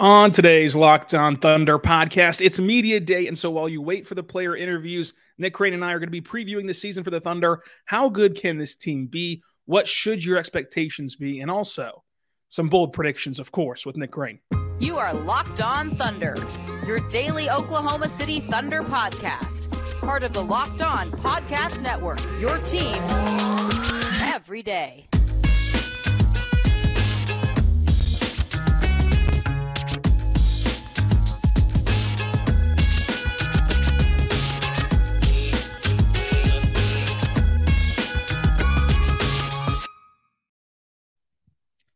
On today's Locked On Thunder podcast, it's media day. And so while you wait for the player interviews, Nick Crain and I are going to be previewing the season for the Thunder. How good can this team be? What should your expectations be? And also some bold predictions, of course, with Nick Crain. You are Locked On Thunder, your daily Oklahoma City Thunder podcast. Part of the Locked On Podcast Network, your team every day.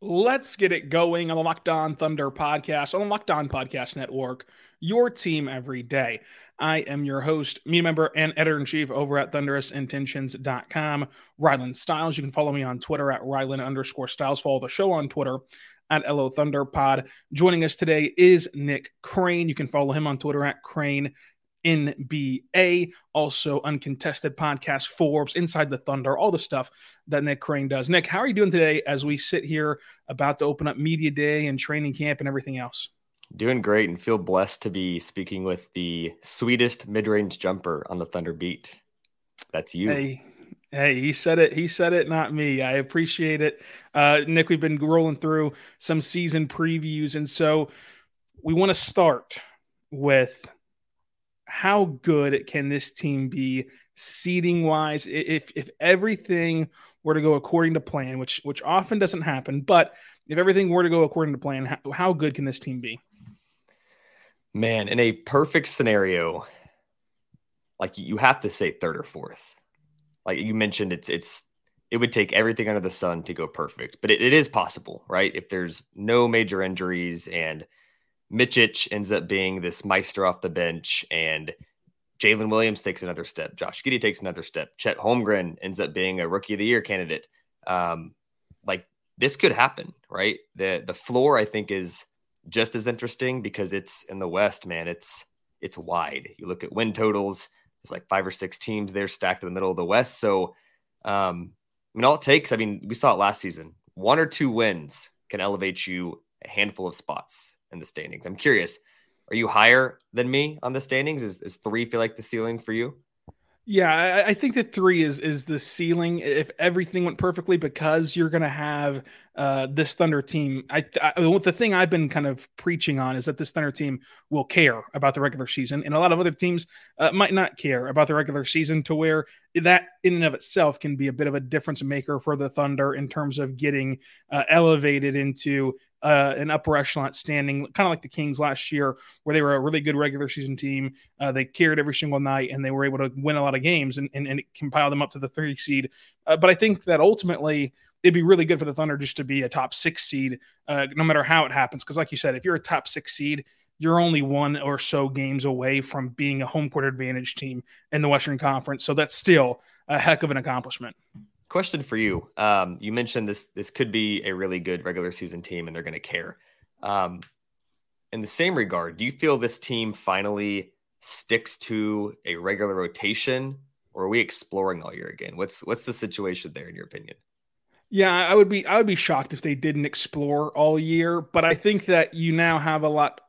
Let's get it going on the Locked On Thunder podcast, on the Locked On Podcast Network, your team every day. I am your host, media member, and editor in chief over at thunderousintentions.com, Rylan Stiles. You can follow me on Twitter at Rylan underscore Stiles. Follow the show on Twitter at LO Thunder Pod. Joining us today is Nick Crain. You can follow him on Twitter at Crain NBA, also uncontested podcast, Forbes, Inside the Thunder, all the stuff that Nick Crain does. Nick, how are you doing today as we sit here about to open up media day and training camp and everything else? Doing great and feel blessed to be speaking with the sweetest mid-range jumper on the Thunder beat. That's you. Hey, Hey, he said it. He said it, not me. I appreciate it. Uh, Nick, we've been rolling through some season previews. And so we want to start with how good can this team be seeding wise if if everything were to go according to plan which which often doesn't happen but if everything were to go according to plan how, how good can this team be? Man in a perfect scenario like you have to say third or fourth. Like you mentioned it's it's it would take everything under the sun to go perfect but it, it is possible right? If there's no major injuries and Micic ends up being this meister off the bench, and Jalen Williams takes another step. Josh Giddey takes another step. Chet Holmgren ends up being a rookie of the year candidate. Um, like this could happen, right? The the floor I think is just as interesting because it's in the West, man. It's it's wide. You look at win totals. There's like five or six teams there stacked in the middle of the West. So, um, I mean, all it takes. I mean, we saw it last season. One or two wins can elevate you a handful of spots in the standings. I'm curious, are you higher than me on the standings? Is, is three feel like the ceiling for you? Yeah, I, I think that three is is the ceiling if everything went perfectly because you're going to have uh, this Thunder team. I, I the thing I've been kind of preaching on is that this Thunder team will care about the regular season, and a lot of other teams uh, might not care about the regular season to where that in and of itself can be a bit of a difference maker for the Thunder in terms of getting uh, elevated into uh, an upper echelon standing, kind of like the Kings last year, where they were a really good regular season team. Uh, they cared every single night and they were able to win a lot of games and, and, and it compiled them up to the three seed. Uh, but I think that ultimately it'd be really good for the Thunder just to be a top six seed, uh, no matter how it happens. Because, like you said, if you're a top six seed, you're only one or so games away from being a home court advantage team in the Western Conference. So that's still a heck of an accomplishment. Question for you. Um, you mentioned this this could be a really good regular season team and they're going to care. Um, in the same regard, do you feel this team finally sticks to a regular rotation or are we exploring all year again? What's what's the situation there in your opinion? Yeah, I would be I would be shocked if they didn't explore all year, but I think that you now have a lot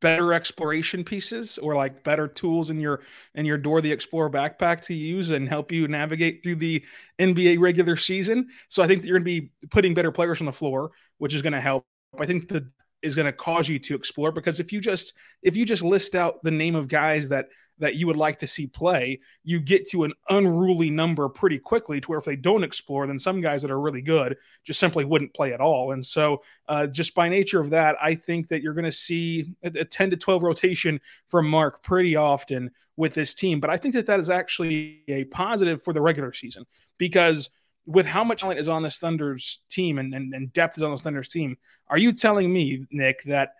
better exploration pieces or like better tools in your in your door the explorer backpack to use and help you navigate through the nba regular season. So i think that you're going to be putting better players on the floor which is going to help. I think that is going to cause you to explore because if you just if you just list out the name of guys that that you would like to see play, you get to an unruly number pretty quickly to where if they don't explore, then some guys that are really good just simply wouldn't play at all. And so, uh, just by nature of that, I think that you're going to see a, a 10 to 12 rotation from Mark pretty often with this team. But I think that that is actually a positive for the regular season because with how much talent is on this Thunder's team and, and, and depth is on this Thunder's team, are you telling me, Nick, that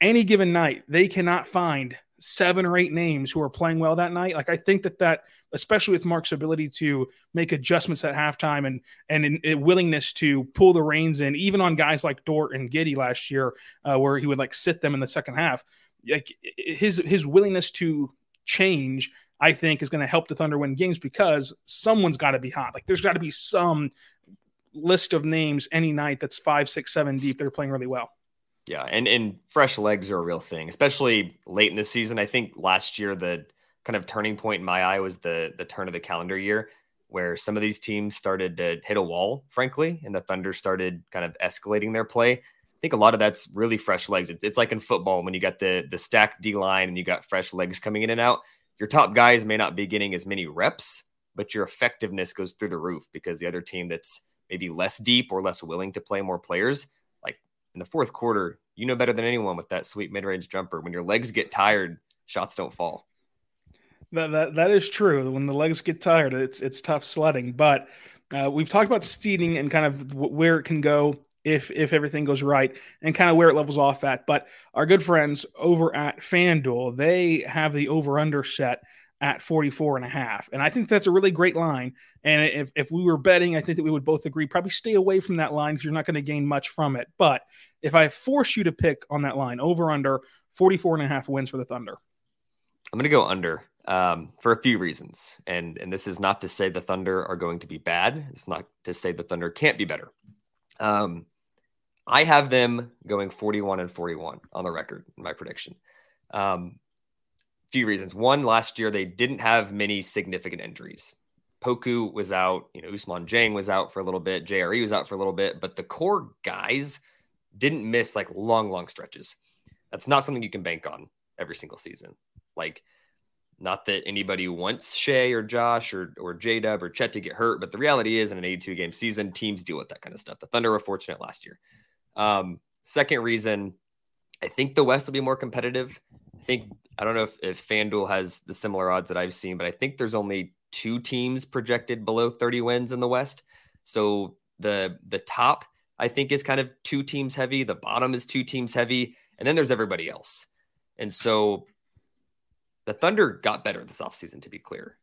any given night they cannot find seven or eight names who are playing well that night. Like I think that that, especially with Mark's ability to make adjustments at halftime and and in, in willingness to pull the reins in, even on guys like Dort and Giddey last year, uh, where he would like sit them in the second half. Like his his willingness to change, I think, is going to help the Thunder win games because someone's got to be hot. Like there's got to be some list of names any night that's five, six, seven deep. They're playing really well. Yeah, and and fresh legs are a real thing, especially late in the season. I think last year the kind of turning point in my eye was the the turn of the calendar year where some of these teams started to hit a wall, frankly, and the Thunder started kind of escalating their play. I think a lot of that's really fresh legs. It's, it's like in football when you got the the stacked D line and you got fresh legs coming in and out. Your top guys may not be getting as many reps, but your effectiveness goes through the roof because the other team that's maybe less deep or less willing to play more players, in the fourth quarter, you know better than anyone with that sweet mid range jumper. When your legs get tired, shots don't fall. That, that that is true. When the legs get tired, it's it's tough sledding. But uh, we've talked about seeding and kind of where it can go if if everything goes right and kind of where it levels off at. But our good friends over at FanDuel, they have the over under set at 44 and a half. And I think that's a really great line. And if, if we were betting, I think that we would both agree probably stay away from that line because you're not going to gain much from it. But if I force you to pick on that line, over under 44 and a half wins for the Thunder. I'm going to go under um, for a few reasons. And and this is not to say the Thunder are going to be bad. It's not to say the Thunder can't be better. Um, I have them going 41 and 41 on the record in my prediction. Um, few reasons. One, last year they didn't have many significant injuries. Poku was out, you know, Ousmane Dieng was out for a little bit, JRE was out for a little bit, but the core guys didn't miss like long, long stretches. That's not something you can bank on every single season. Like not that anybody wants Shai or Josh or or J Dub or Chet to get hurt, but the reality is in an 82 game season, teams deal with that kind of stuff. The Thunder were fortunate last year. Um, second reason, I think the West will be more competitive. I think I don't know if, if FanDuel has the similar odds that I've seen, but I think there's only two teams projected below 30 wins in the West. So the the top I think is kind of two teams heavy. The bottom is two teams heavy, and then there's everybody else. And so the Thunder got better this offseason, to be clear,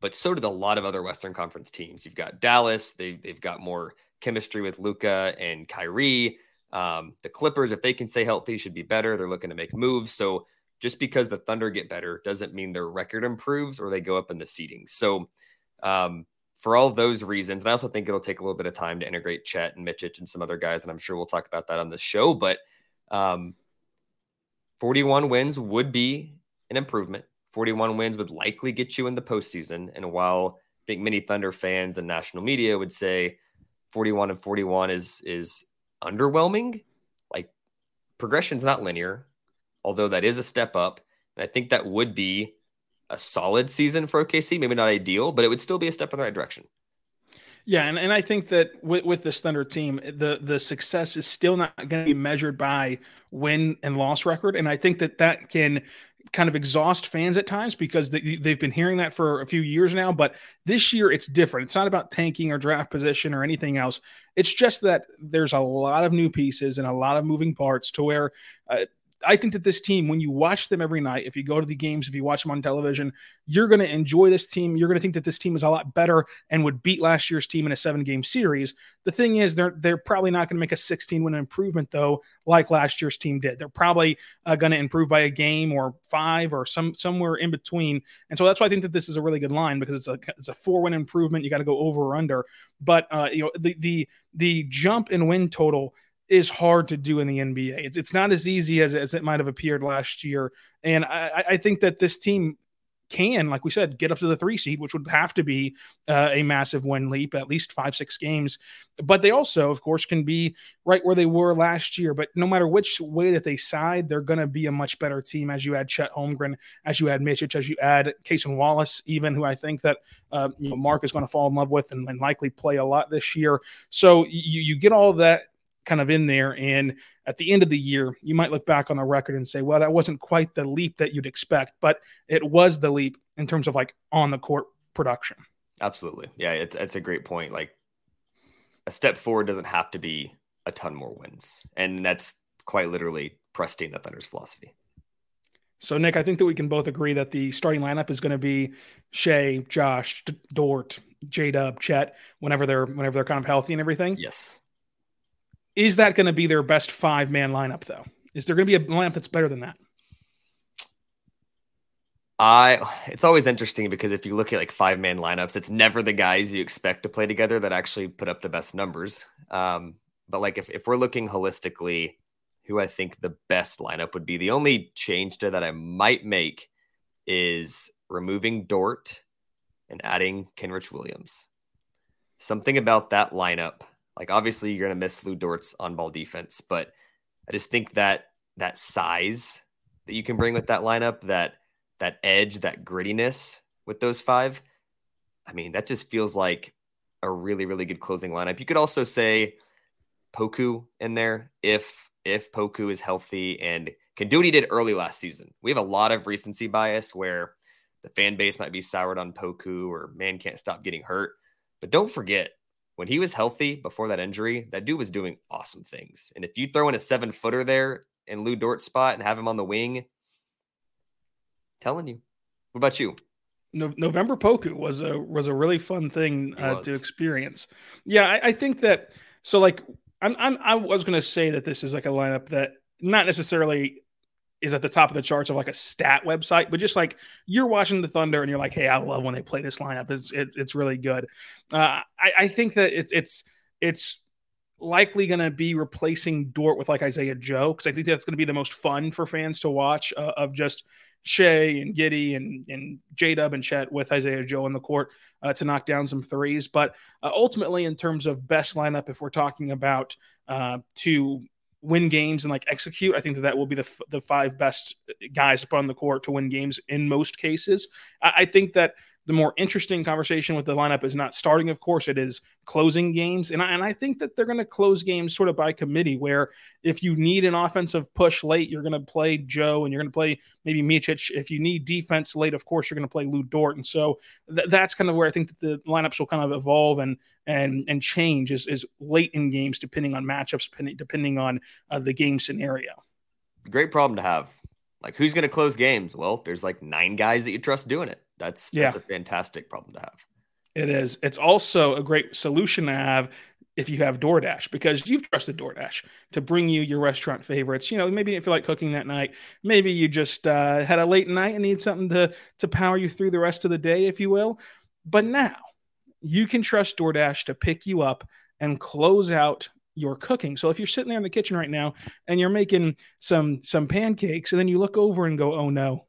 but so did a lot of other Western Conference teams. You've got Dallas, they, they've got more chemistry with Luka and Kyrie. Um, the Clippers, if they can stay healthy, should be better. They're looking to make moves. So just because the Thunder get better doesn't mean their record improves or they go up in the seeding. So, um, for all those reasons, and I also think it'll take a little bit of time to integrate Chet and Micic and some other guys, and I'm sure we'll talk about that on the show. But um, 41 wins would be an improvement. 41 wins would likely get you in the postseason. And while I think many Thunder fans and national media would say 41 and 41 is is underwhelming, like progression's not linear, although that is a step up. And I think that would be a solid season for OKC. Maybe not ideal, but it would still be a step in the right direction. Yeah, and, and I think that with, with this Thunder team, the the success is still not going to be measured by win and loss record, and I think that that can kind of exhaust fans at times because they, they've been hearing that for a few years now. But this year, it's different. It's not about tanking or draft position or anything else. It's just that there's a lot of new pieces and a lot of moving parts to where uh, I think that this team, when you watch them every night, if you go to the games, if you watch them on television, you're going to enjoy this team. You're going to think that this team is a lot better and would beat last year's team in a seven game series. The thing is, they're they're probably not going to make a 16 win improvement though, like last year's team did. They're probably uh, going to improve by a game or five or some somewhere in between. And so that's why I think that this is a really good line because it's a it's a four win improvement. You got to go over or under. But uh, you know the the the jump in win total is hard to do in the NBA. It's, it's not as easy as, as it might have appeared last year. And I, I think that this team can, like we said, get up to the three seed, which would have to be uh, a massive win leap, at least five, six games. But they also, of course, can be right where they were last year. But no matter which way that they side, they're going to be a much better team as you add Chet Holmgren, as you add Micic, as you add Cason Wallace, even who I think that uh, you know Mark is going to fall in love with and, and likely play a lot this year. So you, you get all that kind of in there. And at the end of the year, you might look back on the record and say, well, that wasn't quite the leap that you'd expect, but it was the leap in terms of like on the court production. Absolutely. Yeah, it's, it's a great point. Like a step forward doesn't have to be a ton more wins. And that's quite literally Preston the Thunder's philosophy. So, Nick, I think that we can both agree that the starting lineup is going to be Shai, Josh, Dort, J Dub, Chet, whenever they're whenever they're kind of healthy and everything. Yes. Is that going to be their best five man lineup, though? Is there going to be a lineup that's better than that? I it's always interesting because if you look at like five man lineups, it's never the guys you expect to play together that actually put up the best numbers. Um, but like if, if we're looking holistically, who I think the best lineup would be. The only change to that I might make is removing Dort and adding Kenrich Williams. Something about that lineup, like obviously you're to miss Lu Dort's on ball defense, but I just think that that size that you can bring with that lineup, that that edge, that grittiness with those five, I mean, that just feels like a really, really good closing lineup. You could also say Poku in there if if Poku is healthy and can do what he did early last season. We have a lot of recency bias where the fan base might be soured on Poku or man can't stop getting hurt. But don't forget, when he was healthy before that injury, that dude was doing awesome things. And if you throw in a seven footer there in Lu Dort's spot and have him on the wing, telling you. What about you? No, November Poku was a was a really fun thing uh, to experience. Yeah, I, I think that so like I'm, I'm I was to say that this is like a lineup that not necessarily is at the top of the charts of like a stat website, but just like you're watching the Thunder and you're like, hey, I love when they play this lineup. It's it, it's really good. Uh, I, I think that it's it's it's likely going to be replacing Dort with like Isaiah Joe because I think that's going to be the most fun for fans to watch uh, of just Shai and Giddey and and J Dub and Chet with Isaiah Joe in the court uh, to knock down some threes. But uh, ultimately, in terms of best lineup, if we're talking about uh, to win games and like execute, I think that that will be the the five best guys to put on the court to win games in most cases. I, I think that the more interesting conversation with the lineup is not starting, of course, it is closing games. And I, and I think that they're going to close games sort of by committee, where if you need an offensive push late, you're going to play Joe and you're going to play maybe Micic. If you need defense late, of course, you're going to play Lu Dort. And so th- that's kind of where I think that the lineups will kind of evolve and and and change is, is late in games, depending on matchups, depending, depending on uh, the game scenario. Great problem to have. Like, who's going to close games? Well, there's like nine guys that you trust doing it. That's yeah. that's a fantastic problem to have. It is. It's also a great solution to have if you have DoorDash because you've trusted DoorDash to bring you your restaurant favorites. You know, maybe you didn't feel like cooking that night. Maybe you just uh, had a late night and need something to to power you through the rest of the day, if you will. But now you can trust DoorDash to pick you up and close out your cooking. So if you're sitting there in the kitchen right now and you're making some some pancakes and then you look over and go, "Oh no,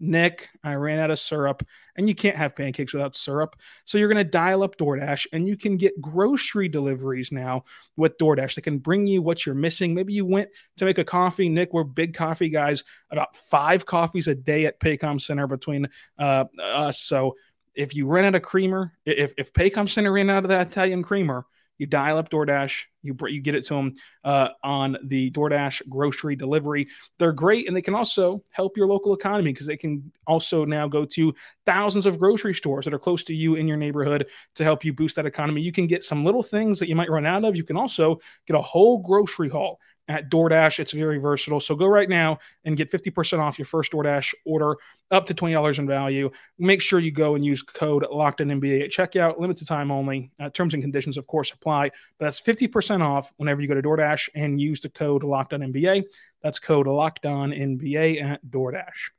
Nick, I ran out of syrup, and you can't have pancakes without syrup. So you're going to dial up DoorDash, and you can get grocery deliveries now with DoorDash that can bring you what you're missing. Maybe you went to make a coffee. Nick, we're big coffee guys, about five coffees a day at Paycom Center between uh, us. So if you ran out of creamer, if, if Paycom Center ran out of that Italian creamer, you dial up DoorDash, you you get it to them uh, on the DoorDash grocery delivery. They're great, and they can also help your local economy because they can also now go to thousands of grocery stores that are close to you in your neighborhood to help you boost that economy. You can get some little things that you might run out of. You can also get a whole grocery haul at DoorDash. It's very versatile. So go right now and get 50% off your first DoorDash order up to $20 in value. Make sure you go and use code Locked On NBA at checkout. Limited time only. Uh, terms and conditions, of course, apply. But that's 50% off whenever you go to DoorDash and use the code Locked On NBA. That's code Locked On NBA at DoorDash.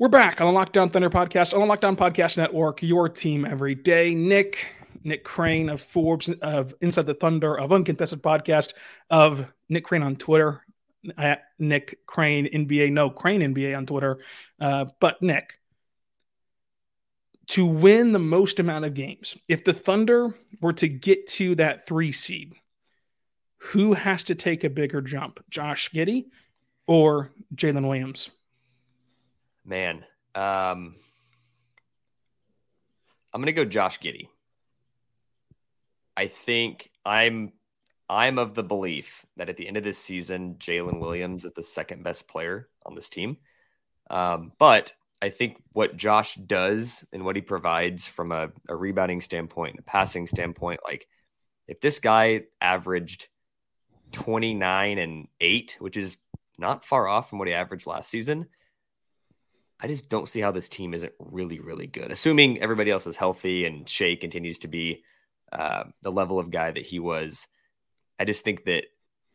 We're back on the Locked On Thunder podcast, on the Locked On Podcast Network, your team every day. Nick, Nick Crain of Forbes, of Inside the Thunder, of Uncontested Podcast, of Nick Crain on Twitter, at Nick Crain NBA, no Crain NBA on Twitter. Uh, but Nick, to win the most amount of games, if the Thunder were to get to that three seed, who has to take a bigger jump, Josh Giddey or Jalen Williams? Man, um, I'm going to go Josh Giddey. I think I'm I'm of the belief that at the end of this season, Jalen Williams is the second best player on this team. Um, but I think what Josh does and what he provides from a, a rebounding standpoint, a passing standpoint, like if this guy averaged 29 and 8, which is not far off from what he averaged last season, I just don't see how this team isn't really, really good. Assuming everybody else is healthy and Shai continues to be uh, the level of guy that he was. I just think that,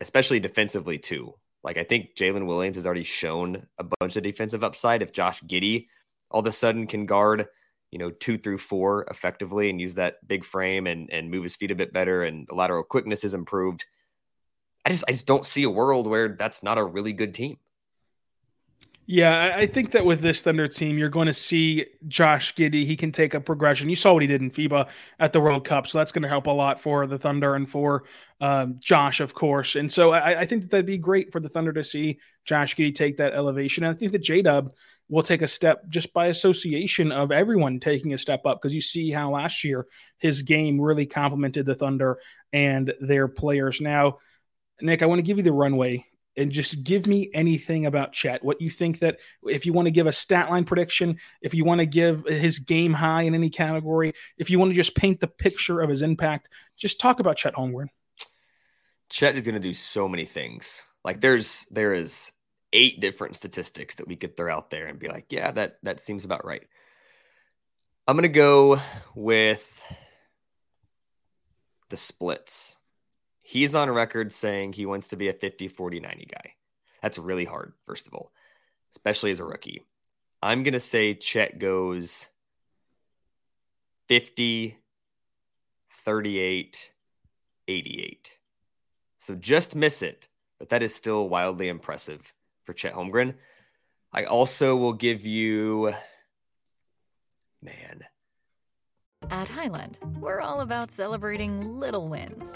especially defensively too. Like I think Jalen Williams has already shown a bunch of defensive upside. If Josh Giddey all of a sudden can guard, you know, two through four effectively and use that big frame and and move his feet a bit better and the lateral quickness is improved. I just I just don't see a world where that's not a really good team. Yeah, I think that with this Thunder team, you're going to see Josh Giddey. He can take a progression. You saw what he did in FIBA at the World Cup, so that's going to help a lot for the Thunder and for um, Josh, of course. And so I, I, think that that'd be great for the Thunder to see Josh Giddey take that elevation. And I think that J Dub will take a step just by association of everyone taking a step up because you see how last year his game really complemented the Thunder and their players. Now, Nick, I want to give you the runway and just give me anything about Chet. What you think that if you want to give a stat line prediction, if you want to give his game high in any category, if you want to just paint the picture of his impact, just talk about Chet Holmgren. Chet is going to do so many things. Like there's there is eight different statistics that we could throw out there and be like, yeah, that that seems about right. I'm going to go with the splits he's on record saying he wants to be a 50 40 90 guy. That's really hard, first of all, especially as a rookie. I'm going to say Chet goes 50 38 88. So just miss it, but that is still wildly impressive for Chet Holmgren. I also will give you, man. At Highland, we're all about celebrating little wins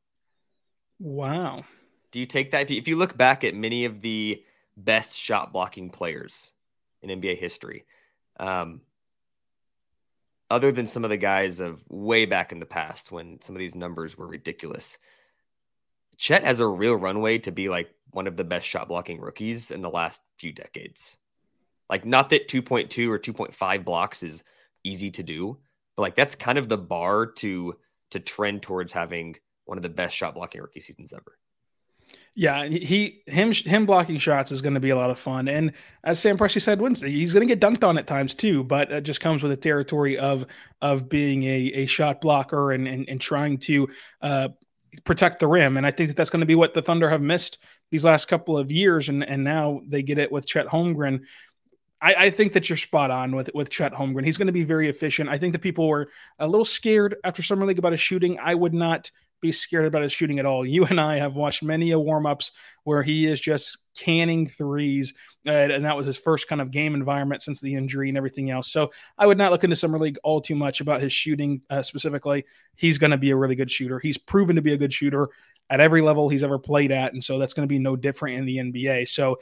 Wow. Do you take that? If you, if you look back at many of the best shot blocking players in NBA history, um, other than some of the guys of way back in the past when some of these numbers were ridiculous, Chet has a real runway to be like one of the best shot blocking rookies in the last few decades. Like, not that 2.2 or 2.5 blocks is easy to do, but like that's kind of the bar to to trend towards having one of the best shot blocking rookie seasons ever. Yeah, he him him blocking shots is going to be a lot of fun, and as Sam Presti said Wednesday, he's going to get dunked on at times too. But it just comes with the territory of of being a, a shot blocker and and, and trying to uh, protect the rim. And I think that that's going to be what the Thunder have missed these last couple of years, and and now they get it with Chet Holmgren. I, I, think that you're spot on with with Chet Holmgren. He's going to be very efficient. I think that people were a little scared after summer league about his shooting. I would not be scared about his shooting at all. You and I have watched many a warm ups where he is just canning threes, and that was his first kind of game environment since the injury and everything else. So I would not look into summer league all too much about his shooting uh, specifically. He's going to be a really good shooter. He's proven to be a good shooter at every level he's ever played at, and so that's going to be no different in the NBA. So,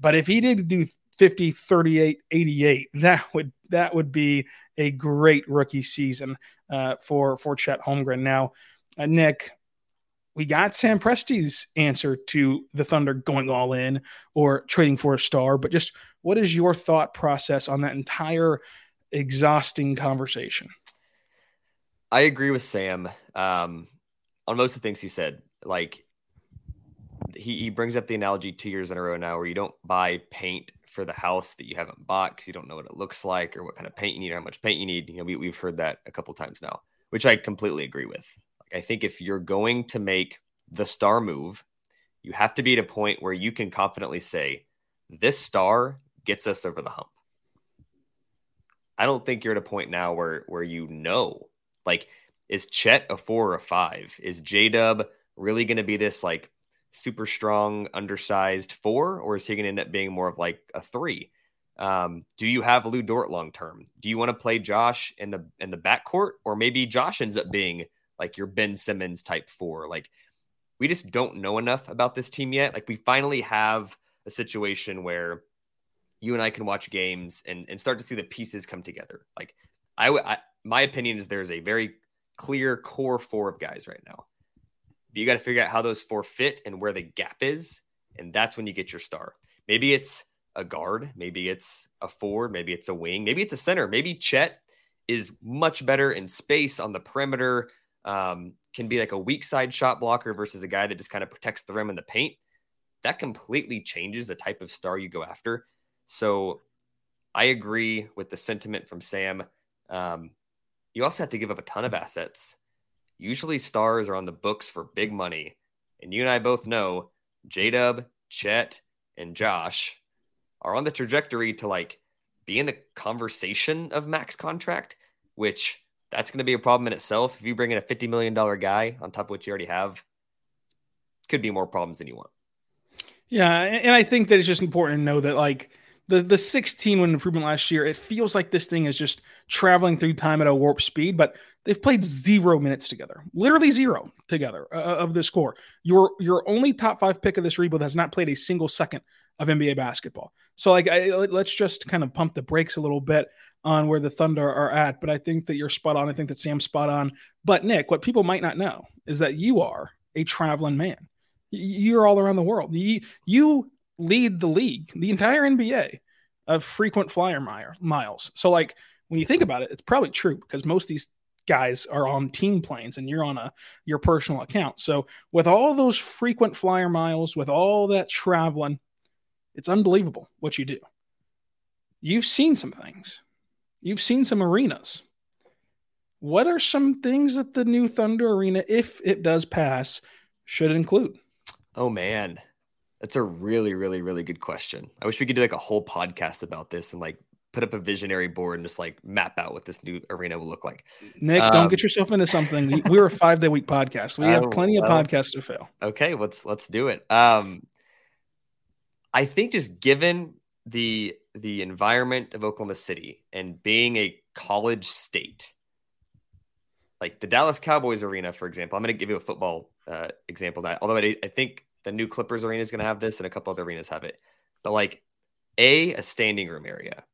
but if he did do 50 38 88 that would that would be a great rookie season uh, for for Chet Holmgren now uh, Nick, we got Sam Presti's answer to the Thunder going all in or trading for a star, but just what is your thought process on that entire exhausting conversation? I agree with Sam um, on most of the things he said. Like he, he brings up the analogy two years in a row now where you don't buy paint for the house that you haven't bought because you don't know what it looks like or what kind of paint you need or how much paint you need. You know, we, we've heard that a couple times now, which I completely agree with. I think if you're going to make the star move, you have to be at a point where you can confidently say, this star gets us over the hump. I don't think you're at a point now where where you know, like, is Chet a four or a five? Is J Dub really going to be this like super strong, undersized four, or is he going to end up being more of like a three? Um, do you have Lu Dort long term? Do you want to play Josh in the in the backcourt, or maybe Josh ends up being like your Ben Simmons type four. Like we just don't know enough about this team yet. Like we finally have a situation where you and I can watch games and, and start to see the pieces come together. Like I, I my opinion is there's a very clear core four of guys right now. But you got to figure out how those four fit and where the gap is. And that's when you get your star. Maybe it's a guard, maybe it's a forward, maybe it's a wing, maybe it's a center, maybe Chet is much better in space on the perimeter, um, can be like a weak side shot blocker versus a guy that just kind of protects the rim in the paint, that completely changes the type of star you go after. So I agree with the sentiment from Sam. Um, you also have to give up a ton of assets. Usually, stars are on the books for big money. And you and I both know J Dub, Chet, and Josh are on the trajectory to like be in the conversation of max contract, which that's going to be a problem in itself. If you bring in a $50 million guy on top of what you already have, could be more problems than you want. Yeah. And I think that it's just important to know that, like, the, the 16 win improvement last year, it feels like this thing is just traveling through time at a warp speed, but they've played zero minutes together, literally zero together uh, of this core. Your your only top five pick of this rebuild has not played a single second of NBA basketball. So like, I, let's just kind of pump the brakes a little bit on where the Thunder are at. But I think that you're spot on. I think that Sam's spot on. But Nick, what people might not know is that you are a traveling man. You're all around the world. You, you lead the league, the entire NBA, of frequent flyer miles. So like when you think about it, it's probably true because most these guys are on team planes and you're on a your personal account. So with all those frequent flyer miles, with all that traveling, it's unbelievable what you do. You've seen some things. You've seen some arenas. What are some things that the new Thunder Arena, if it does pass, should include? Oh man, that's a really, really, really good question. I wish we could do like a whole podcast about this and like put up a visionary board and just like map out what this new arena will look like. Nick, um, don't get yourself into something. We're a five day week podcast. We have oh, plenty of podcasts to fail. Okay, let's let's do it. Um, I think just given the the environment of Oklahoma City and being a college state, like the Dallas Cowboys arena, for example, I'm going to give you a football uh, example. That although I, I think the new Clippers arena is going to have this, and a couple other arenas have it, but like a a standing room area,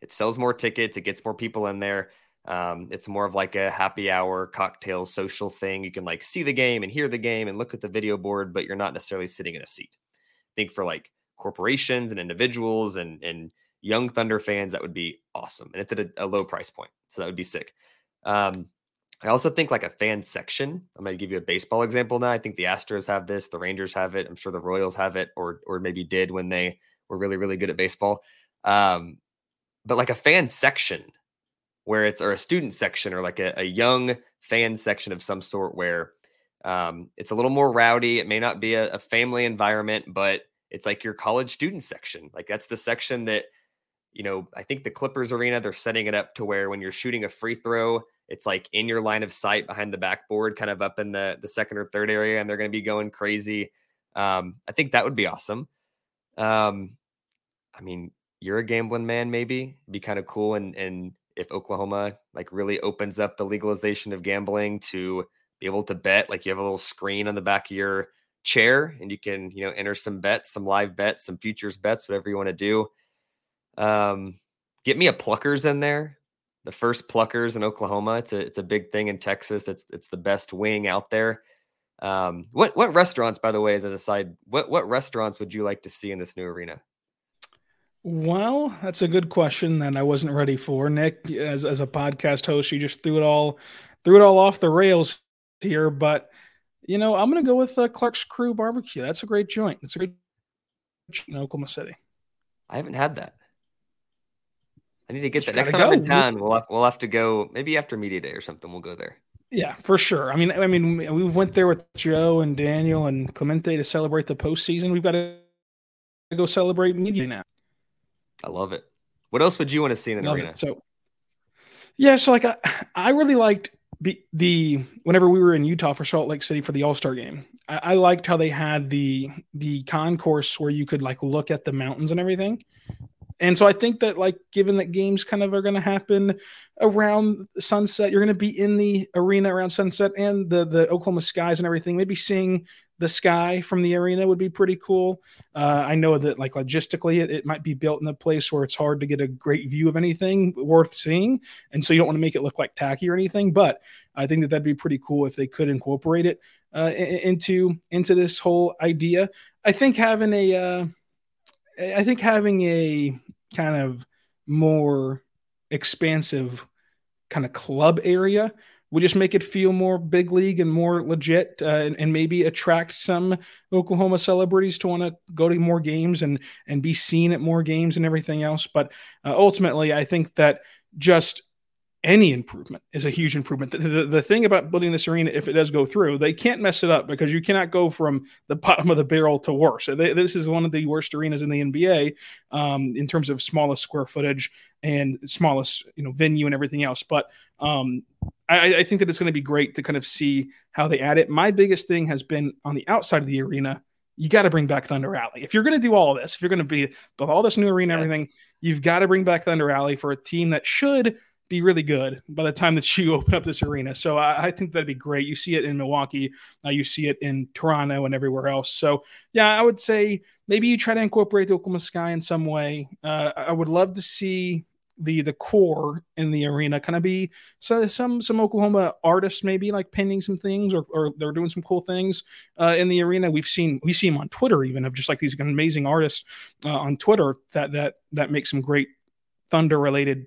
it sells more tickets, it gets more people in there. Um, it's more of like a happy hour cocktail social thing. You can like see the game and hear the game and look at the video board, but you're not necessarily sitting in a seat. I think for like corporations and individuals and and young Thunder fans, that would be awesome. And it's at a, a low price point, so that would be sick. Um, I also think like a fan section. I'm going to give you a baseball example now. I think the Astros have this, the Rangers have it. I'm sure the Royals have it, or or maybe did when they were really really good at baseball. Um, but like a fan section where it's or a student section or like a, a young fan section of some sort where um, it's a little more rowdy. It may not be a, a family environment, but it's like your college student section. Like that's the section that, you know, I think the Clippers arena, they're setting it up to where when you're shooting a free throw, it's like in your line of sight behind the backboard, kind of up in the the second or third area, and they're going to be going crazy. Um, I think that would be awesome. Um, I mean, you're a gambling man, maybe It'd be kind of cool, and and if Oklahoma like really opens up the legalization of gambling to be able to bet, like you have a little screen on the back of your chair and you can you know enter some bets some live bets some futures bets whatever you want to do um get me a pluckers in there the first pluckers in oklahoma it's a it's a big thing in texas it's it's the best wing out there um what what restaurants by the way as an aside what what restaurants would you like to see in this new arena well, that's a good question that I wasn't ready for, Nick. As as a podcast host, you just threw it all threw it all off the rails here. But you know, I'm going to go with uh, Clark's Crew Barbecue. That's a great joint. It's a great in Oklahoma City. I haven't had that. I need to get that. Next time go. I'm in town, we'll have, we'll have to go maybe after media day or something. We'll go there. Yeah, for sure. I mean, I mean, we went there with Joe and Daniel and Clemente to celebrate the postseason. We've got to go celebrate media now. I love it. What else would you want to see in an love arena? It. So, yeah, so like I, I really liked the, the whenever we were in Utah for Salt Lake City for the All Star game, I, I, liked how they had the the concourse where you could like look at the mountains and everything. And so I think that like given that games kind of are going to happen around sunset, you're going to be in the arena around sunset and the the Oklahoma skies and everything. Maybe seeing the sky from the arena would be pretty cool. Uh, I know that like logistically, it, it, might be built in a place where it's hard to get a great view of anything worth seeing, and so you don't want to make it look like tacky or anything. But I think that that'd be pretty cool if they could incorporate it uh, into into this whole idea. I think having a, uh, I think having a kind of more expansive kind of club area would just make it feel more big league and more legit uh, and, and, maybe attract some Oklahoma celebrities to want to go to more games and and be seen at more games and everything else. But uh, ultimately, I think that just any improvement is a huge improvement. The, the, the, thing about building this arena, if it does go through, they can't mess it up because you cannot go from the bottom of the barrel to worse. So they, this is one of the worst arenas in the NBA um, in terms of smallest square footage and smallest you know venue and everything else. But um, I, I think that it's going to be great to kind of see how they add it. My biggest thing has been on the outside of the arena. You got to bring back Thunder Alley. If you're going to do all this, if you're going to be with all this new arena, and everything, you've got to bring back Thunder Alley for a team that should be really good by the time that you open up this arena. So I, I think that'd be great. You see it in Milwaukee, uh, you see it in Toronto and everywhere else. So yeah, I would say maybe you try to incorporate the Oklahoma Sky in some way. Uh, I would love to see the the core in the arena kind of be so, some some Oklahoma artists maybe like painting some things or, or they're doing some cool things uh, in the arena. We've seen we see them on Twitter even of just like these amazing artists uh, on Twitter that that that make some great thunder related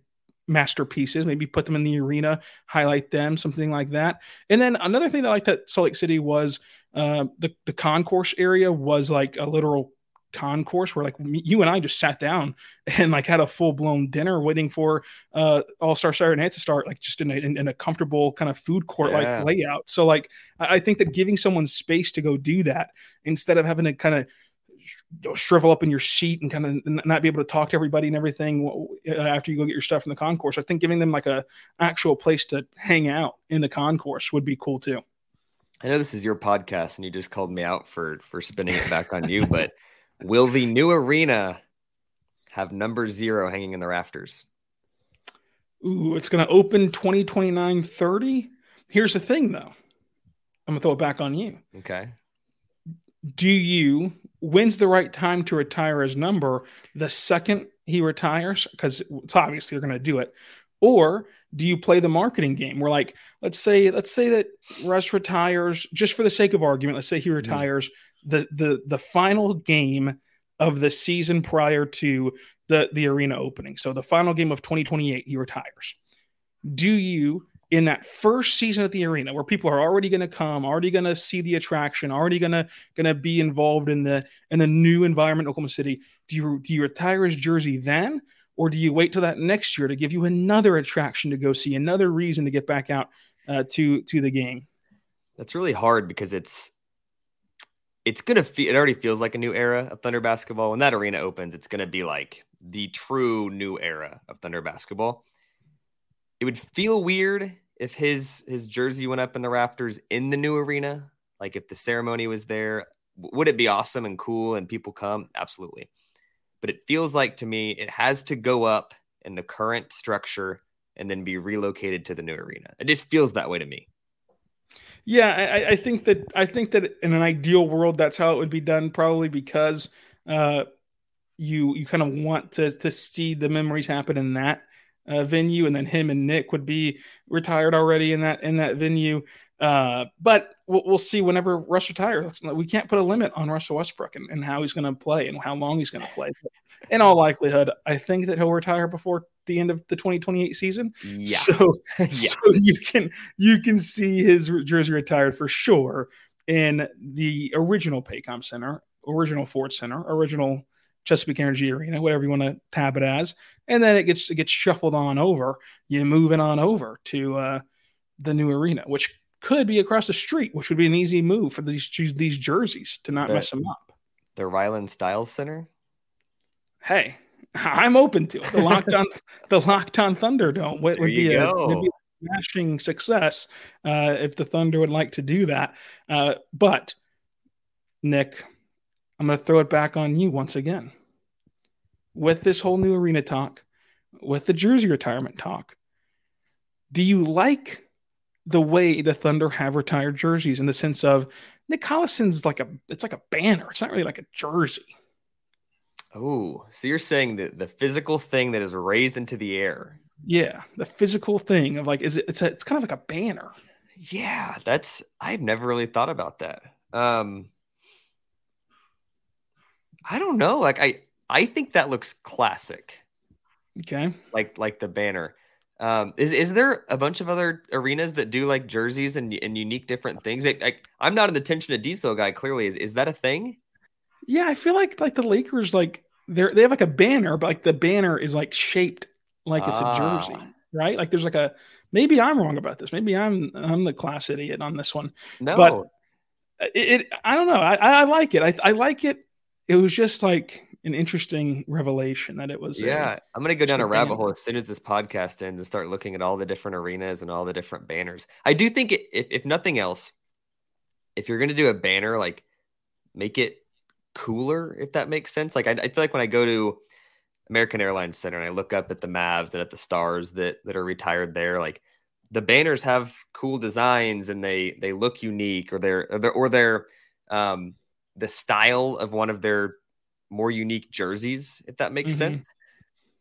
masterpieces, maybe put them in the arena, highlight them, something like that. And then another thing that I liked at Salt Lake City was uh, the the concourse area was like a literal concourse where like you and I just sat down and like had a full blown dinner waiting for uh All Star Saturday Night to start, like just in a, in, in a comfortable kind of food court like yeah. layout. So like I think that giving someone space to go do that instead of having to kind of shrivel up in your seat and kind of not be able to talk to everybody and everything uh, after you go get your stuff in the concourse. I think giving them like a actual place to hang out in the concourse would be cool too. I know this is your podcast and you just called me out for for spinning it back on you, but will the new arena have number zero hanging in the rafters? Ooh, it's going to open 2029 30. Here's the thing though. I'm going to throw it back on you. Okay. Do you when's the right time to retire his number the second he retires because it's obviously you're going to do it or do you play the marketing game where like let's say let's say that russ retires just for the sake of argument let's say he mm-hmm. retires mm-hmm. the the the final game of the season prior to the the arena opening so the final game of 2028 he retires do you in that first season at the arena where people are already going to come already going to see the attraction already going to going to be involved in the in the new environment oklahoma city do you do you retire his jersey then? Or do you wait till that next year to give you another attraction to go see another reason to get back out uh, to to the game? That's really hard because it's it's gonna feel it already feels like a new era of thunder basketball. When that arena opens it's gonna be like the true new era of thunder basketball it would feel weird if his his jersey went up in the rafters in the new arena, like if the ceremony was there, would it be awesome and cool and people come? Absolutely. But it feels like to me it has to go up in the current structure and then be relocated to the new arena. It just feels that way to me. Yeah, I, I think that I think that in an ideal world, that's how it would be done. Probably because uh, you you kind of want to to see the memories happen in that uh, venue, and then him and Nick would be retired already in that in that venue. Uh, but we'll, we'll, see whenever Russ retires. We can't put a limit on Russell Westbrook and, and how he's going to play and how long he's going to play. But in all likelihood, I think that he'll retire before the end of the 2028 season. Yeah. So, yeah. so you can you can see his jersey retired for sure in the original Paycom Center, original Ford Center, original Chesapeake Energy Arena, whatever you want to tab it as, and then it gets it gets shuffled on over. You're moving on over to uh, the new arena, which could be across the street, which would be an easy move for these these jerseys to not the, mess them up. The Rylan Stiles Center. Hey, I'm open to it. The Locked On the Locked On Thunderdome would, would be, a, would be a smashing success uh, if the Thunder would like to do that. Uh, but Nick, I'm going to throw it back on you once again. With this whole new arena talk, with the jersey retirement talk, do you like the way the Thunder have retired jerseys in the sense of Nick Collison's like a it's like a banner. It's not really like a jersey. Oh, so you're saying that the physical thing that is raised into the air. Yeah, the physical thing of like is it it's a, it's kind of like a banner. Yeah, that's I've never really thought about that. Um I don't know. Like I I think that looks classic. Okay. Like like the banner. Um, is is there a bunch of other arenas that do like jerseys and, and unique different things? Like, I'm not an attention to detail guy. Clearly, is is that a thing? Yeah, I feel like like the Lakers like they're they have like a banner, but like the banner is like shaped like it's ah. a jersey, right? Like there's like a maybe I'm wrong about this. Maybe I'm I'm the class idiot on this one. No, but it, it I don't know. I I like it. I I like it. It was just like an interesting revelation that it was. Yeah, i am gonna go down a rabbit hole as soon as this podcast ends and start looking at all the different arenas and all the different banners. I do think it, if if nothing else, if you're gonna do a banner, like make it cooler, if that makes sense. Like I, I feel like when I go to American Airlines Center and I look up at the Mavs and at the stars that that are retired there, like the banners have cool designs and they they look unique or they're or they're, or they're um, the style of one of their more unique jerseys, if that makes mm-hmm. sense.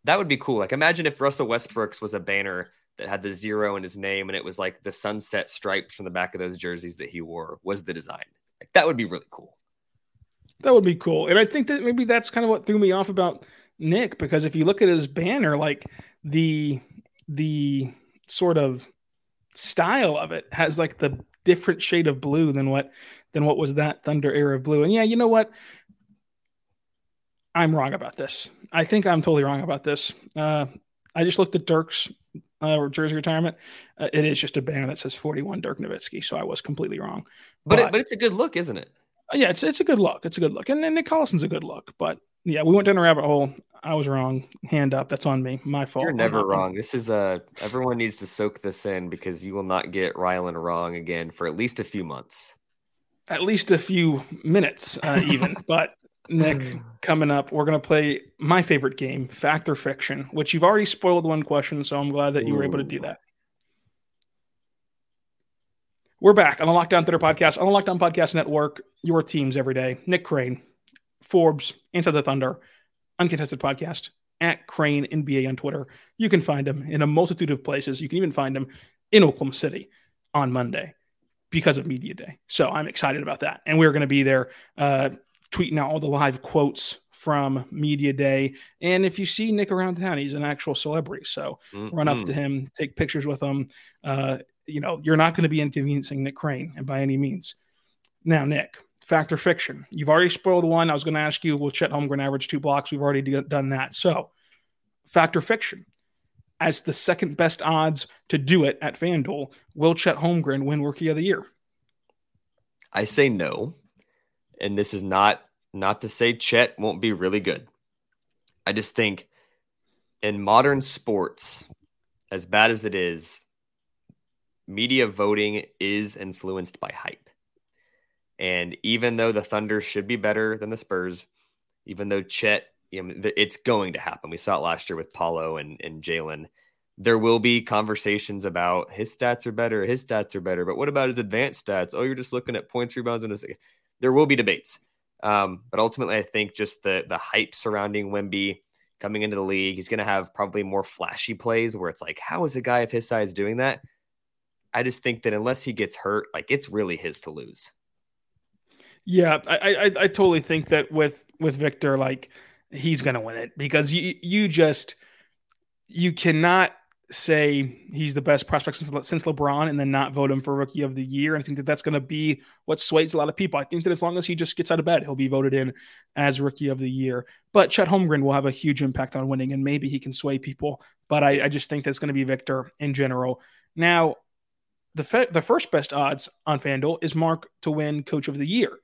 That would be cool. Like imagine if Russell Westbrook's was a banner that had the zero in his name and it was like the sunset stripes from the back of those jerseys that he wore was the design. Like that would be really cool. That would be cool. And I think that maybe that's kind of what threw me off about Nick because if you look at his banner like the the sort of style of it has like the different shade of blue than what than what was that Thunder era of blue. And yeah, you know what? I'm wrong about this. I think I'm totally wrong about this. Uh, I just looked at Dirk's uh, jersey retirement. Uh, it is just a banner that says 41 Dirk Nowitzki, so I was completely wrong. But but, it, but it's a good look, isn't it? Yeah, it's it's a good look. It's a good look, and, and Nick Collison's a good look. But yeah, we went down a rabbit hole. I was wrong. Hand up. That's on me. My fault. You're never wrong. This is a. Everyone needs to soak this in because you will not get Rylan wrong again for at least a few months. At least a few minutes, uh, even. but Nick, coming up, we're going to play my favorite game, Fact or Fiction, which you've already spoiled one question, so I'm glad that you were able to do that. We're back on the Locked On Thunder podcast, on the Locked On Podcast Network, your teams every day. Nick Crain, Forbes, Inside the Thunder, Uncontested Podcast, at Crain NBA on Twitter. You can find him in a multitude of places. You can even find him in Oklahoma City on Monday because of Media Day. So I'm excited about that. And we're going to be there uh, tweeting out all the live quotes from Media Day. And if you see Nick around town, he's an actual celebrity. So mm-hmm. run up to him, take pictures with him. Uh, you know, you're not going to be inconveniencing Nick Crain by any means. Now, Nick, fact or fiction? You've already spoiled the one. I was going to ask you, will Chet Holmgren average two blocks? We've already d- done that. So, fact or fiction? As the second best odds to do it at FanDuel, will Chet Holmgren win Rookie of the Year? I say no and this is not not to say Chet won't be really good. I just think in modern sports, as bad as it is, media voting is influenced by hype. And even though the Thunder should be better than the Spurs, even though Chet, you know, it's going to happen. We saw it last year with Paolo and, and Jalen. There will be conversations about his stats are better, his stats are better, but what about his advanced stats? Oh, you're just looking at points, rebounds, and there will be debates. Um, but ultimately, I think just the the hype surrounding Wemby coming into the league, he's going to have probably more flashy plays where it's like, how is a guy of his size doing that? I just think that unless he gets hurt, like it's really his to lose. Yeah, I I, I totally think that with with Victor, like he's to win it because you you just you cannot say he's the best prospect since, since LeBron and then not vote him for rookie of the year. And I think that that's going to be what sways a lot of people. I think that as long as he just gets out of bed, he'll be voted in as rookie of the year. But Chet Holmgren will have a huge impact on winning and maybe he can sway people. But I, I just think that's going to be Victor in general. Now, the, fe- the first best odds on FanDuel is Mark to win coach of the year.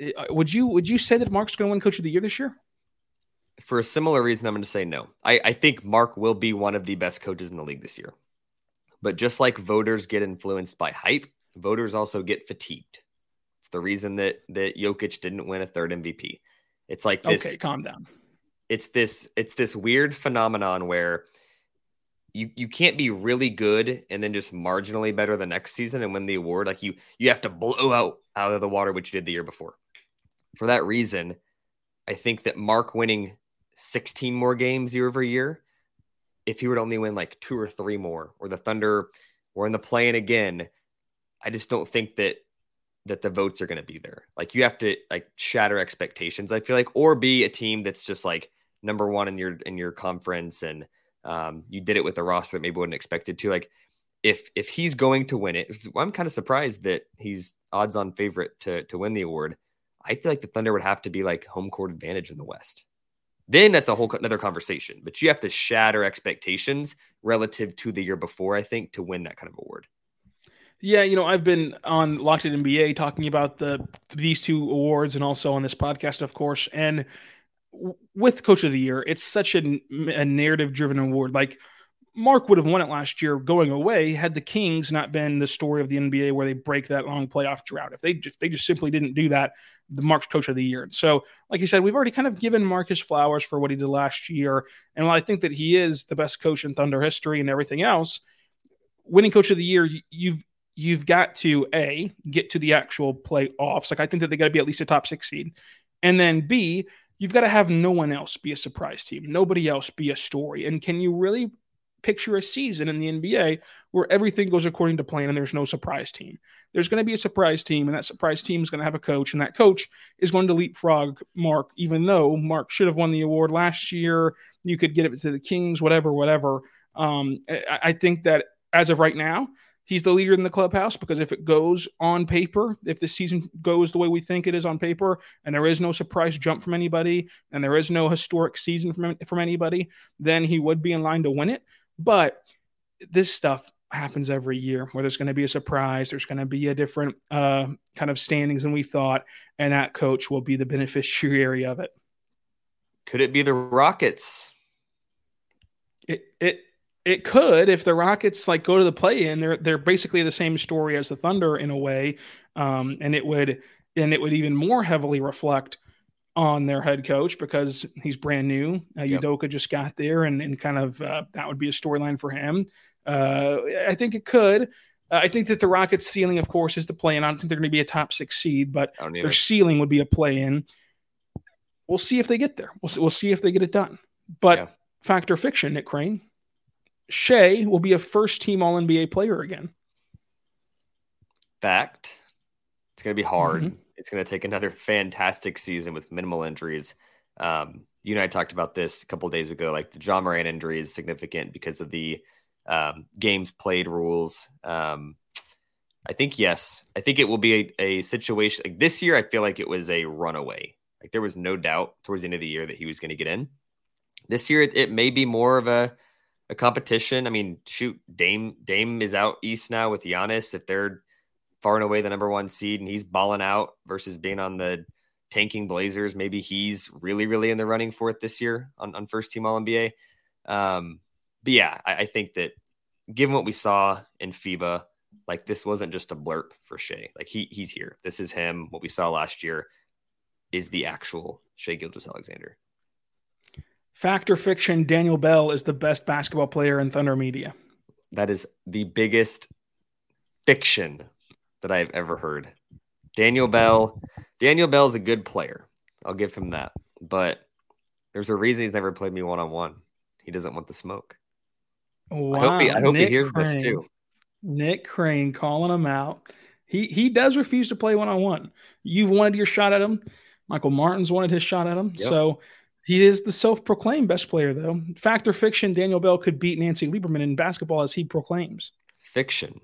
Uh, would you would you say that Mark's going to win coach of the year this year? for a similar reason, I'm going to say no. I, I think Mark will be one of the best coaches in the league this year. But just like voters get influenced by hype, voters also get fatigued. It's the reason that that Jokic didn't win a third MVP. It's like this. Okay, calm down. It's this. It's this weird phenomenon where you you can't be really good and then just marginally better the next season and win the award. Like you you have to blow out out of the water which you did the year before. For that reason, I think that Mark winning 16 more games year over year, if he would only win like two or three more, or the Thunder were in the play-in again, I just don't think that that the votes are going to be there. Like you have to like shatter expectations. I feel like, or be a team that's just like number one in your in your conference and Um, you did it with a roster that maybe wouldn't expected to. Like if if he's going to win it, I'm kind of surprised that he's odds on favorite to to win the award. I feel like the Thunder would have to be like home court advantage in the West. Then that's a whole another conversation. But you have to shatter expectations relative to the year before, I think, to win that kind of award. Yeah, you know, I've been on Locked On NBA talking about the these two awards, and also on this podcast, of course. And with Coach of the Year, it's such a, a narrative driven award. Like Mark would have won it last year going away had the Kings not been the story of the NBA where they break that long playoff drought. If they just they just simply didn't do that, the Mark's coach of the year. So, like you said, we've already kind of given Marcus flowers for what he did last year. And while I think that he is the best coach in Thunder history and everything else, winning coach of the year, you've you've got to a get to the actual playoffs. Like I think that they got to be at least a top six seed, and then b you've got to have no one else be a surprise team, nobody else be a story. And can you really picture a season in the NBA where everything goes according to plan and there's no surprise team. There's going to be a surprise team, and that surprise team is going to have a coach, and that coach is going to leapfrog Mark, even though Mark should have won the award last year. You could get it to the Kings, whatever, whatever. Um, I, I think that as of right now, he's the leader in the clubhouse because if it goes on paper, if the season goes the way we think it is on paper, and there is no surprise jump from anybody, and there is no historic season from, from anybody, then he would be in line to win it. But this stuff happens every year where there's going to be a surprise. There's going to be a different uh, kind of standings than we thought, and that coach will be the beneficiary of it. Could it be the Rockets? It it it could if the Rockets like go to the play in. They're they're basically the same story as the Thunder in a way, um, and it would and it would even more heavily reflect on their head coach because he's brand new. Uh, yep. Just got there, and, and kind of uh, that would be a storyline for him. Uh, I think it could. Uh, I think that the Rockets' ceiling, of course, is the play in. I don't think they're going to be a top six seed, but their ceiling would be a play in. We'll see if they get there. We'll see, we'll see if they get it done. But yeah. fact or fiction, Nick Crain, Shai will be a first team All NBA player again. Fact. It's going to be hard. Mm-hmm. It's going to take another fantastic season with minimal injuries. Um, you and I talked about this a couple days ago. Like the Ja Morant injury is significant because of the um, games played rules. Um, I think yes. I think it will be a, a, situation like this year. I feel like it was a runaway. Like there was no doubt towards the end of the year that he was going to get in. This year, it, it may be more of a a competition. I mean, shoot, Dame Dame is out east now with Giannis. If they're far and away the number one seed and he's balling out versus being on the tanking Blazers. Maybe he's really, really in the running for it this year on, on first team All NBA. Um, but yeah, I, I, think that given what we saw in FIBA, like this wasn't just a blurb for Shai. Like he he's here. This is him. What we saw last year is the actual Shai Gilgeous-Alexander. Factor fiction Daniel Bell is the best basketball player in Thunder media. That is the biggest fiction that I've ever heard. Daniel Bell, Daniel Bell is a good player. I'll give him that. But there's a reason he's never played me one on one. He doesn't want the smoke. Wow. I hope he, I hope he hears Crain. this too. Nick Crain calling him out. He he does refuse to play one on one. You've wanted your shot at him. Michael Martin's wanted his shot at him. Yep. So he is the self-proclaimed best player, though. Fact or fiction, Daniel Bell could beat Nancy Lieberman in basketball as he proclaims. Fiction.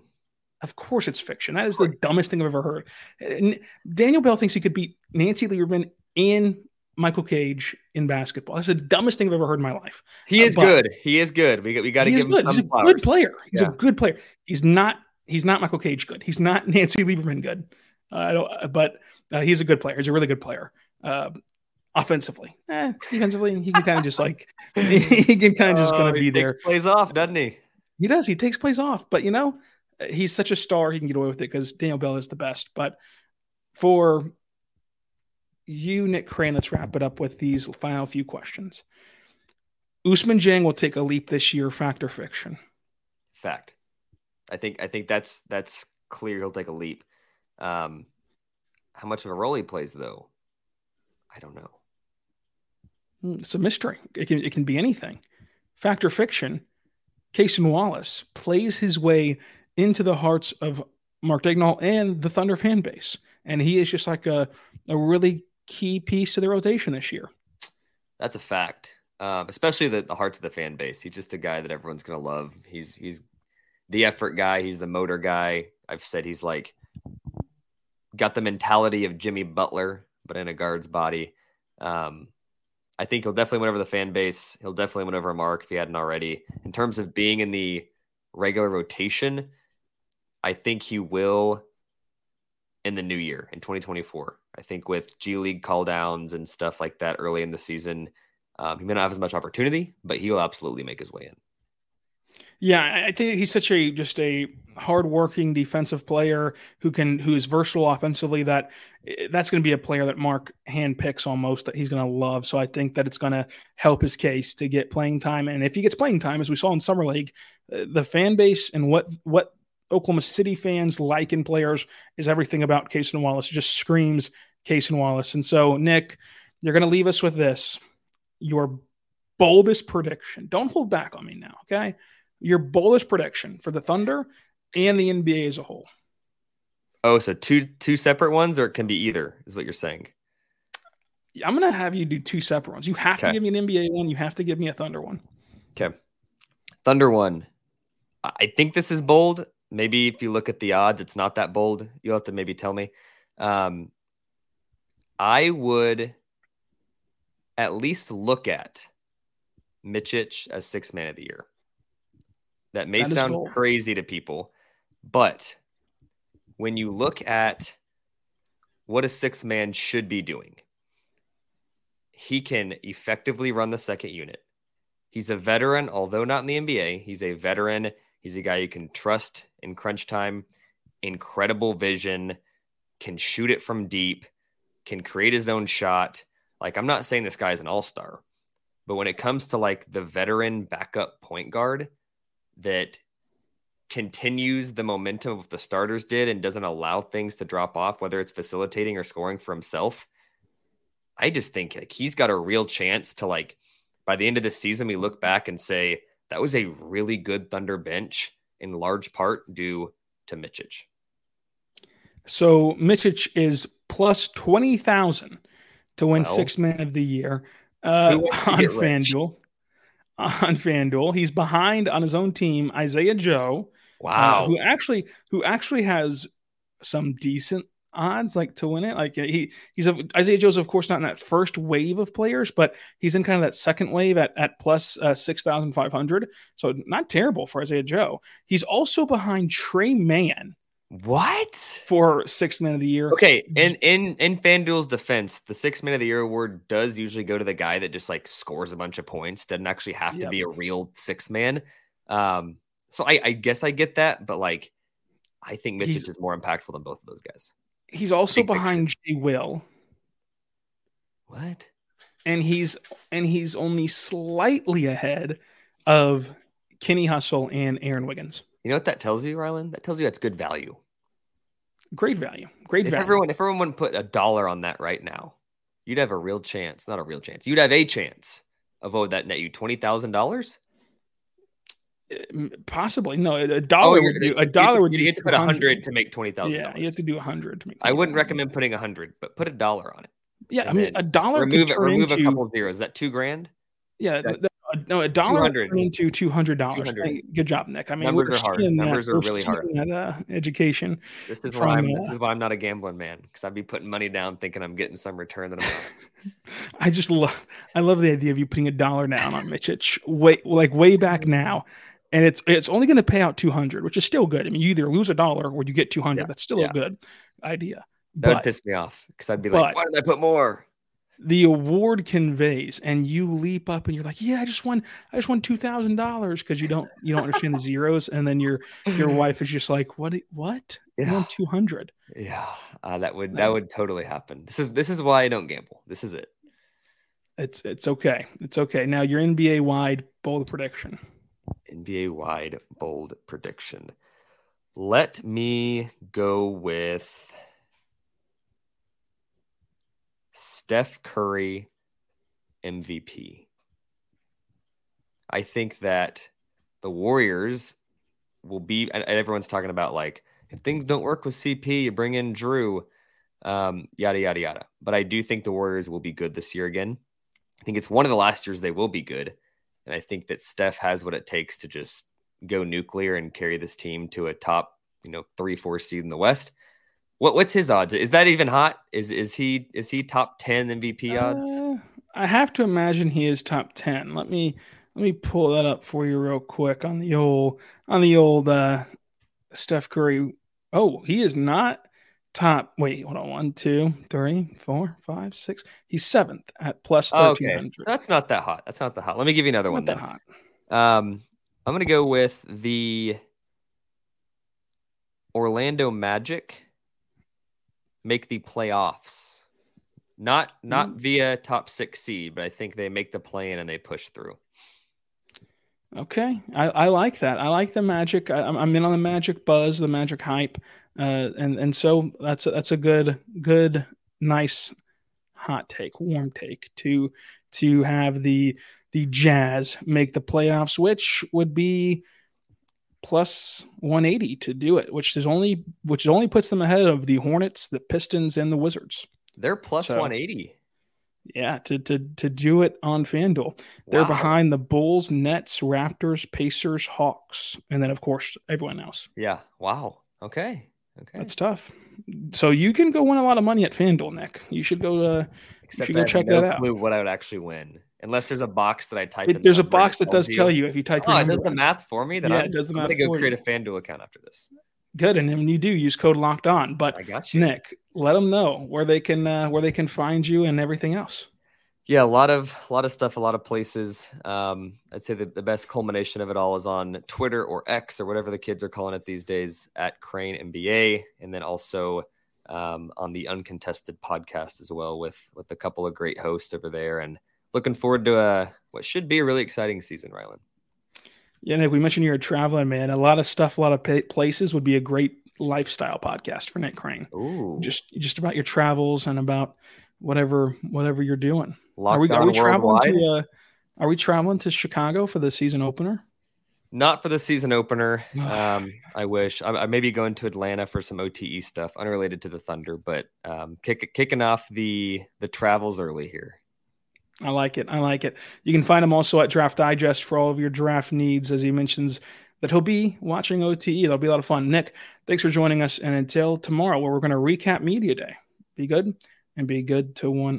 Of course, it's fiction. That is the dumbest thing I've ever heard. And Daniel Bell thinks he could beat Nancy Lieberman and Michael Cage in basketball. That's the dumbest thing I've ever heard in my life. He is uh, good. He is good. We got we got to give good. him. He's a flowers. good player. He's yeah. a good player. He's not. He's not Michael Cage good. He's not Nancy Lieberman good. Uh, I don't. Uh, but uh, he's a good player. He's a really good player. Uh, offensively, eh, defensively, he can kind of just like he can kind of just going to oh, be there. He plays off, doesn't he? He does. He takes plays off. But you know, he's such a star, he can get away with it because Daniel Bell is the best. But for you, Nick Crain, let's wrap it up with these final few questions. Ousmane Dieng will take a leap this year, fact or fiction? Fact. I think I think that's that's clear. He'll take a leap. Um, how much of a role he plays, though, I don't know. Hmm, it's a mystery. It can it can be anything. Fact or fiction? Cason Wallace plays his way into the hearts of Mark Daigneault and the Thunder fan base. And he is just like a, a really key piece to the rotation this year. That's a fact. um, especially the, the hearts of the fan base. He's just a guy that everyone's gonna love. He's he's the effort guy. He's the motor guy. I've said he's like got the mentality of Jimmy Butler, but in a guard's body. Um, I think he'll definitely win over the fan base. He'll definitely win over Mark if he hadn't already. In terms of being in the regular rotation, I think he will in the new year in 2024. I think with G League call downs and stuff like that early in the season, um, he may not have as much opportunity, but he will absolutely make his way in. Yeah, I think he's such a just a hardworking defensive player who can who is versatile offensively. That eh, that's going to be a player that Mark handpicks almost that he's going to love. So I think that it's going to help his case to get playing time. And if he gets playing time, as we saw in summer league, eh, the fan base and what what Oklahoma City fans like in players is everything about Cason Wallace. It just screams Cason Wallace. And so Nick, you're going to leave us with this: your boldest prediction. Don't hold back on me now, okay? your boldest prediction for the Thunder and the NBA as a whole. Oh, so two two separate ones, or it can be either, is what you're saying. I'm gonna have you do two separate ones. You have okay. to give me an NBA one. You have to give me a Thunder one. Okay, Thunder one. I think this is bold. Maybe if you look at the odds, it's not that bold. You'll have to maybe tell me. Um, I would at least look at Micic as six man of the year. That may that sound crazy to people, but when you look at what a sixth man should be doing, he can effectively run the second unit. He's a veteran, although not in the NBA. He's a veteran. He's a guy you can trust in crunch time, incredible vision, can shoot it from deep, can create his own shot. Like, I'm not saying this guy is an all star, but when it comes to like the veteran backup point guard, that continues the momentum of the starters did and doesn't allow things to drop off, whether it's facilitating or scoring for himself. I just think like he's got a real chance to like by the end of the season, we look back and say that was a really good Thunder bench in large part due to Micic. So Micic is plus twenty thousand to win well, six man of the year uh, on FanDuel on FanDuel. He's behind on his own team, Isaiah Joe. Uh, wow. Uh, who actually who actually has some decent odds like to win it. Like he he's a Isaiah Joe's of course not in that first wave of players, but he's in kind of that second wave at at plus, uh, six thousand five hundred. So not terrible for Isaiah Joe. He's also behind Tre Mann what for six man of the year? Okay, in in in FanDuel's defense, the six man of the year award does usually go to the guy that just like scores a bunch of points. Doesn't actually have yep. to be a real six man. Um, so I, I guess I get that, but like, I think Mitch is more impactful than both of those guys. He's also Big behind picture. Jay Will. What? And he's and he's only slightly ahead of Kenny Hustle and Aaron Wiggins. You know what that tells you, Rylan? That tells you that's good value. Great value. Great if value. Everyone, if everyone put a dollar on that right now, you'd have a real chance. Not a real chance. You'd have a chance of would that net you? Twenty thousand dollars? Possibly no. A dollar oh, would do. A dollar would. You have to put a hundred to make twenty thousand. Yeah, you have to do a hundred to make. I wouldn't recommend putting a hundred, but put a dollar on it. Yeah, I mean a dollar. Remove it. Remove into, a couple of zeros. Is that two grand? Yeah, that, no, a dollar into two hundred dollars. Good job, Nick. I mean, numbers are hard. Numbers are really hard. That, uh, education. This is why I'm. Uh, this is why I'm not a gambling man because I'd be putting money down thinking I'm getting some return that I'm not. I just love. I love the idea of you putting a dollar down on Micic way like way back now, and it's it's only going to pay out two hundred, which is still good. I mean, you either lose a dollar or you get two hundred. Yeah. That's still yeah. a good idea. That but, would piss me off because I'd be like, why did I put more? the award conveys and you leap up and you're like yeah i just won i just won $2000 because you don't you don't understand the zeros and then your your wife is just like what what yeah. you won 200 yeah uh, that would that would totally happen this is this is why i don't gamble this is it it's it's okay it's okay now your nba wide bold prediction nba wide bold prediction let me go with Steph Curry MVP. I think that the Warriors will be, and everyone's talking about like, if things don't work with CP, you bring in Jrue, um, yada, yada, yada. But I do think the Warriors will be good this year again. I think it's one of the last years they will be good. And I think that Steph has what it takes to just go nuclear and carry this team to a top, you know, three, four seed in the West. What what's his odds? Is that even hot? Is is he is he top ten MVP odds? Uh, I have to imagine he is top ten. Let me let me pull that up for you real quick on the old on the old uh, Steph Curry. Oh, he is not top. Wait, hold on. One, two, three, four, five, six. He's seventh at plus thirteen Okay, so that's not that hot. That's not that hot. Let me give you another one Not that then. hot. Um, I'm gonna go with the Orlando Magic make the playoffs. Not not Mm. via top six seed, but I think they make the play in and they push through. Okay, I, I like that. I like the magic. I, I'm I'm in on the magic buzz, the magic hype, uh, and and so that's a, that's a good good nice hot take, warm take to to have the the Jazz make the playoffs, which would be plus 180 to do it, which is only which only puts them ahead of the Hornets, the Pistons, and the Wizards. They're plus So- 180. Yeah, to to to do it on FanDuel. They're behind the Bulls, Nets, Raptors, Pacers, Hawks, and then of course everyone else. Yeah. Wow. Okay. Okay. That's tough. So you can go win a lot of money at FanDuel, Nick. You should go. Uh, Except should I go check no that out. what I would actually win, unless there's a box that I type. in it, there's a box that does tell you if you type. Oh, it does the math for me. Then Yeah, I'm, it does the I'm gonna go create you. a FanDuel account after this. Good, and when you do, use code Locked On. But I got you. Nick, let them know where they can uh, where they can find you and everything else. Yeah, a lot of a lot of stuff, a lot of places. Um, I'd say the, the best culmination of it all is on Twitter or X or whatever the kids are calling it these days at Crain NBA, and then also um, on the Uncontested podcast as well with with a couple of great hosts over there. And looking forward to a what should be a really exciting season, Rylan. Yeah, Nick, we mentioned you're a traveler, man. A lot of stuff, a lot of places would be a great lifestyle podcast for Nick Crain. Ooh, Just just about your travels and about whatever whatever you're doing. locked are we, are we traveling to uh, Are we traveling to Chicago for the season opener? Not for the season opener. Um, I wish I, I may be going to Atlanta for some OTE stuff, unrelated to the Thunder, but um, kick, kicking off the the travels early here. I like it. I like it. You can find him also at Draft Digest for all of your draft needs, as he mentions that he'll be watching OTE. That'll be a lot of fun. Nick, thanks for joining us. And until tomorrow, where we're going to recap Media Day. Be good and be good to one